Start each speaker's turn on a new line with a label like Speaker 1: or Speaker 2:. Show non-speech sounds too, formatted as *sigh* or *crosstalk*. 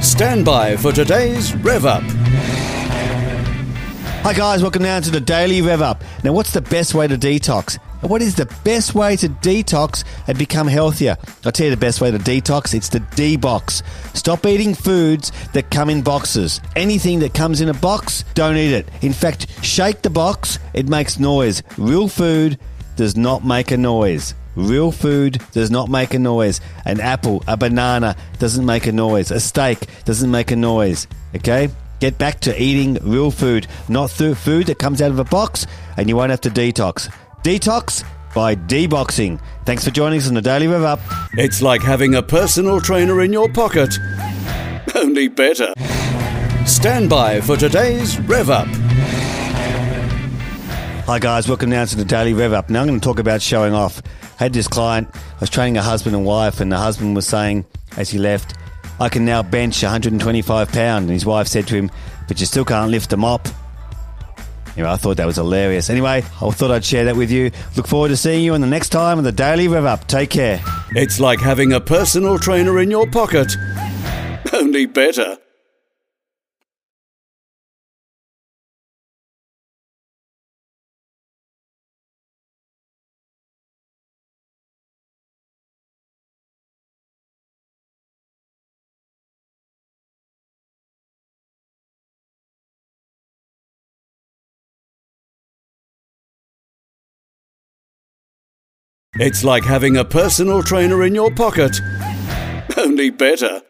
Speaker 1: Stand by for today's Rev Up.
Speaker 2: Hi guys, welcome now to the Daily Rev Up. Now, what's the best way to detox? What is the best way to detox and become healthier? I'll tell you the best way to detox. It's the D-box. Stop eating foods that come in boxes. Anything that comes in a box, don't eat it. In fact, shake the box. It makes noise. Real food does not make a noise. Real food does not make a noise. An apple, a banana doesn't make a noise. A steak doesn't make a noise. Okay? Get back to eating real food, not through food that comes out of a box, and you won't have to detox. Detox by deboxing. Thanks for joining us on the Daily Rev Up.
Speaker 1: It's like having a personal trainer in your pocket, *laughs* only better. Stand by for today's Rev Up.
Speaker 2: Hi guys, welcome now to the Daily Rev Up. Now I'm going to talk about showing off. I had this client, I was training a husband and wife, and the husband was saying as he left, I can now bench 125 pounds. And his wife said to him, but you still can't lift a mop. Anyway, I thought that was hilarious. Anyway, I thought I'd share that with you. Look forward to seeing you on the next time on the Daily Rev Up. Take care.
Speaker 1: It's like having a personal trainer in your pocket, only better. It's like having a personal trainer in your pocket, only better.